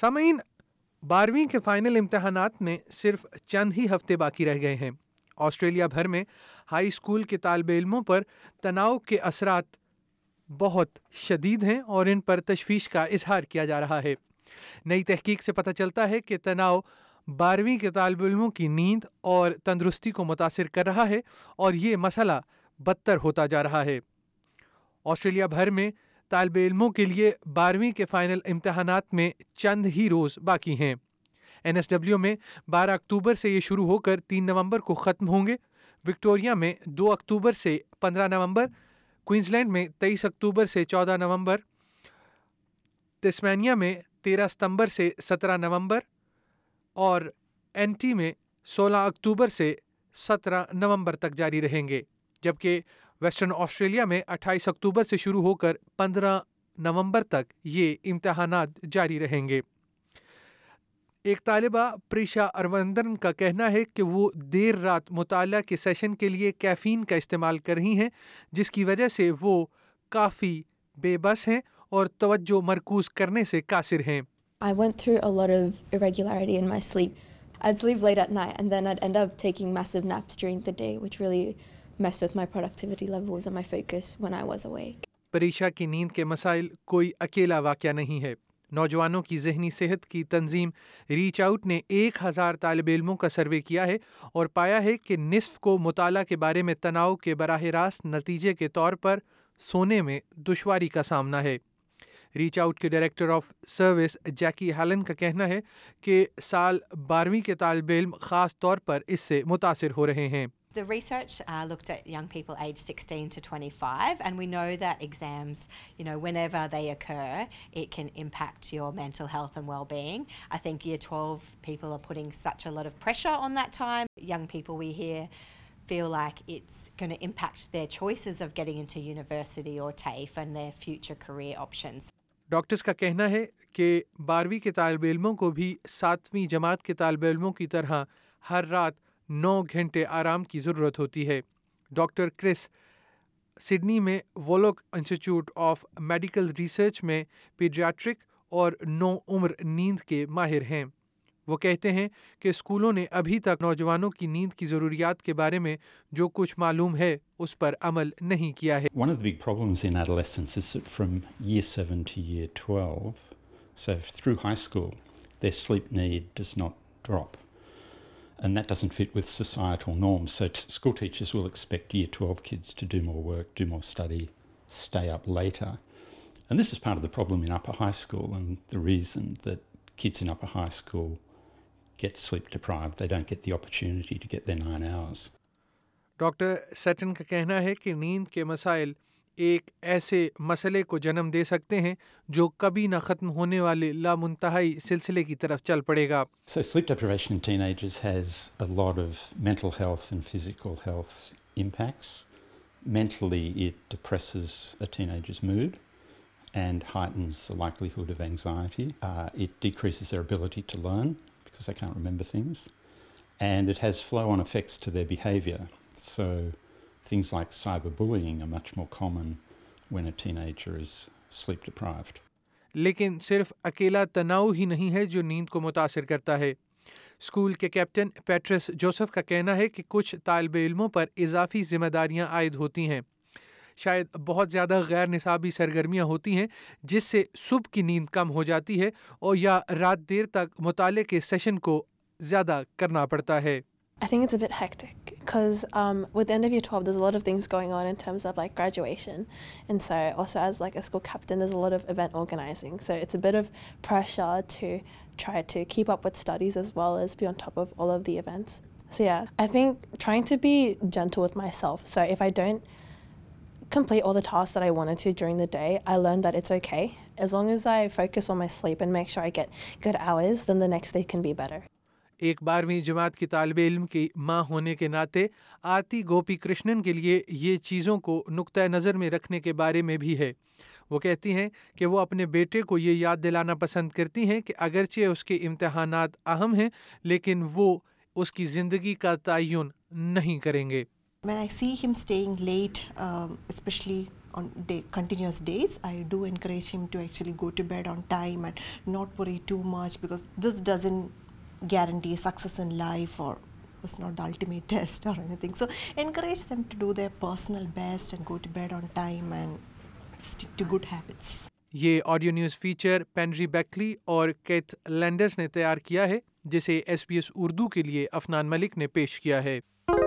سامعین بارہویں کے فائنل امتحانات میں صرف چند ہی ہفتے باقی رہ گئے ہیں آسٹریلیا بھر میں ہائی اسکول کے طالب علموں پر تناؤ کے اثرات بہت شدید ہیں اور ان پر تشویش کا اظہار کیا جا رہا ہے نئی تحقیق سے پتہ چلتا ہے کہ تناؤ بارہویں کے طالب علموں کی نیند اور تندرستی کو متاثر کر رہا ہے اور یہ مسئلہ بدتر ہوتا جا رہا ہے آسٹریلیا بھر میں طالب علموں کے لیے بارہویں کے فائنل امتحانات میں چند ہی روز باقی ہیں این ایس ڈبلیو میں بارہ اکتوبر سے یہ شروع ہو کر تین نومبر کو ختم ہوں گے وکٹوریا میں دو اکتوبر سے پندرہ نومبر کوئنز لینڈ میں تیئیس اکتوبر سے چودہ نومبر تسمینیا میں تیرہ ستمبر سے سترہ نومبر اور این ٹی میں سولہ اکتوبر سے سترہ نومبر تک جاری رہیں گے جبکہ ویسٹرن آسٹریلیا میں اٹھائیس اکتوبر سے شروع ہو کر پندرہ نومبر تک یہ امتحانات جاری رہیں گے ایک طالبہ پریشا اروندن کا کہنا ہے کہ وہ دیر رات مطالعہ کے سیشن کے لیے کیفین کا استعمال کر رہی ہیں جس کی وجہ سے وہ کافی بے بس ہیں اور توجہ مرکوز کرنے سے قاصر ہیں I went through a lot of irregularity in my sleep. I'd sleep late at night and then I'd end up taking massive naps during the day, which really پریشا کی نیند کے مسائل کوئی اکیلا واقعہ نہیں ہے نوجوانوں کی ذہنی صحت کی تنظیم ریچ آؤٹ نے ایک ہزار طالب علموں کا سروے کیا ہے اور پایا ہے کہ نصف کو مطالعہ کے بارے میں تناؤ کے براہ راست نتیجے کے طور پر سونے میں دشواری کا سامنا ہے ریچ آؤٹ کے director of service Jackie Helen کا کہنا ہے کہ سال بارہویں کے طالب علم خاص طور پر اس سے متاثر ہو رہے ہیں the research uh, looked at young people aged 16 to 25, and we know that exams, you know, whenever they occur, it can impact your mental health and well-being. I think year 12 people are putting such a lot of pressure on that time. Young people, we hear, feel like it's going to impact their choices of getting into university or TAFE and their future career options. Doctors کا کہنا ہے کہ بارہویں کے طالب علموں کو بھی ساتویں جماعت کے طالب علموں کی طرح ہر رات نو گھنٹے آرام کی ضرورت ہوتی ہے ڈاکٹر کرس سڈنی میں Woolcock institute of medical research میں پیڈیاٹرک اور نو عمر نیند کے ماہر ہیں وہ کہتے ہیں کہ اسکولوں نے ابھی تک نوجوانوں کی نیند کی ضروریات کے بارے میں جو کچھ معلوم ہے اس پر عمل نہیں کیا ہے and that doesn't fit with societal norms. So t- school teachers will expect year 12 kids to do more work, do more study, stay up later. And this is part of the problem in upper high school and the reason that kids in upper high school get sleep deprived. They don't get the opportunity to get their nine hours. Doctor Seton کا کہنا ہے کہ نیند کے مسائل ایک ایسے مسئلے کو جنم دے سکتے ہیں جو کبھی نہ ختم ہونے والے لامنتہائی سلسلے کی طرف چل پڑے گا things like cyberbullying are much more common when a teenager is sleep deprived. لیکن صرف اکیلا تناؤ ہی نہیں ہے جو نیند کو متاثر کرتا ہے اسکول کے کیپٹن پیٹرس جوسف کا کہنا ہے کہ کچھ طالب علموں پر اضافی ذمہ داریاں عائد ہوتی ہیں شاید بہت زیادہ غیر نصابی سرگرمیاں ہوتی ہیں جس سے صبح کی نیند کم ہو جاتی ہے اور یا رات دیر تک مطالعے کے سیشن کو زیادہ کرنا پڑتا ہے I think it's a bit hectic. because um, with the end of year 12, there's a lot of things going on in terms of like graduation. And so also as like a school captain, there's a lot of event organising. So it's a bit of pressure to try to keep up with studies as well as be on top of all of the events. So yeah, I think trying to be gentle with myself. So if I don't complete all the tasks that I wanted to during the day, I learned that it's okay. As long as I focus on my sleep and make sure I get good hours, then the next day can be better. ایک بارہویں جماعت کی طالب علم کی ماں ہونے کے ناطے آتی گوپی کرشنن کے لیے یہ چیزوں کو نقطۂ نظر میں رکھنے کے بارے میں بھی ہے وہ کہتی ہیں کہ وہ اپنے بیٹے کو یہ یاد دلانا پسند کرتی ہیں کہ اگرچہ اس کے امتحانات اہم ہیں لیکن وہ اس کی زندگی کا تعین نہیں کریں گے when I see him staying late especially on continuous days I do encourage him to actually go to bed on time and not worry too much because this doesn't guarantee success in life or was not the ultimate test or anything. So encourage them to do their personal best and go to bed on time and stick to good habits. یہ audio news feature Penry Bickley اور Keith landers نے تیار کیا ہے جسے S B S Urdu کے لیے افنان ملک نے پیش کیا ہے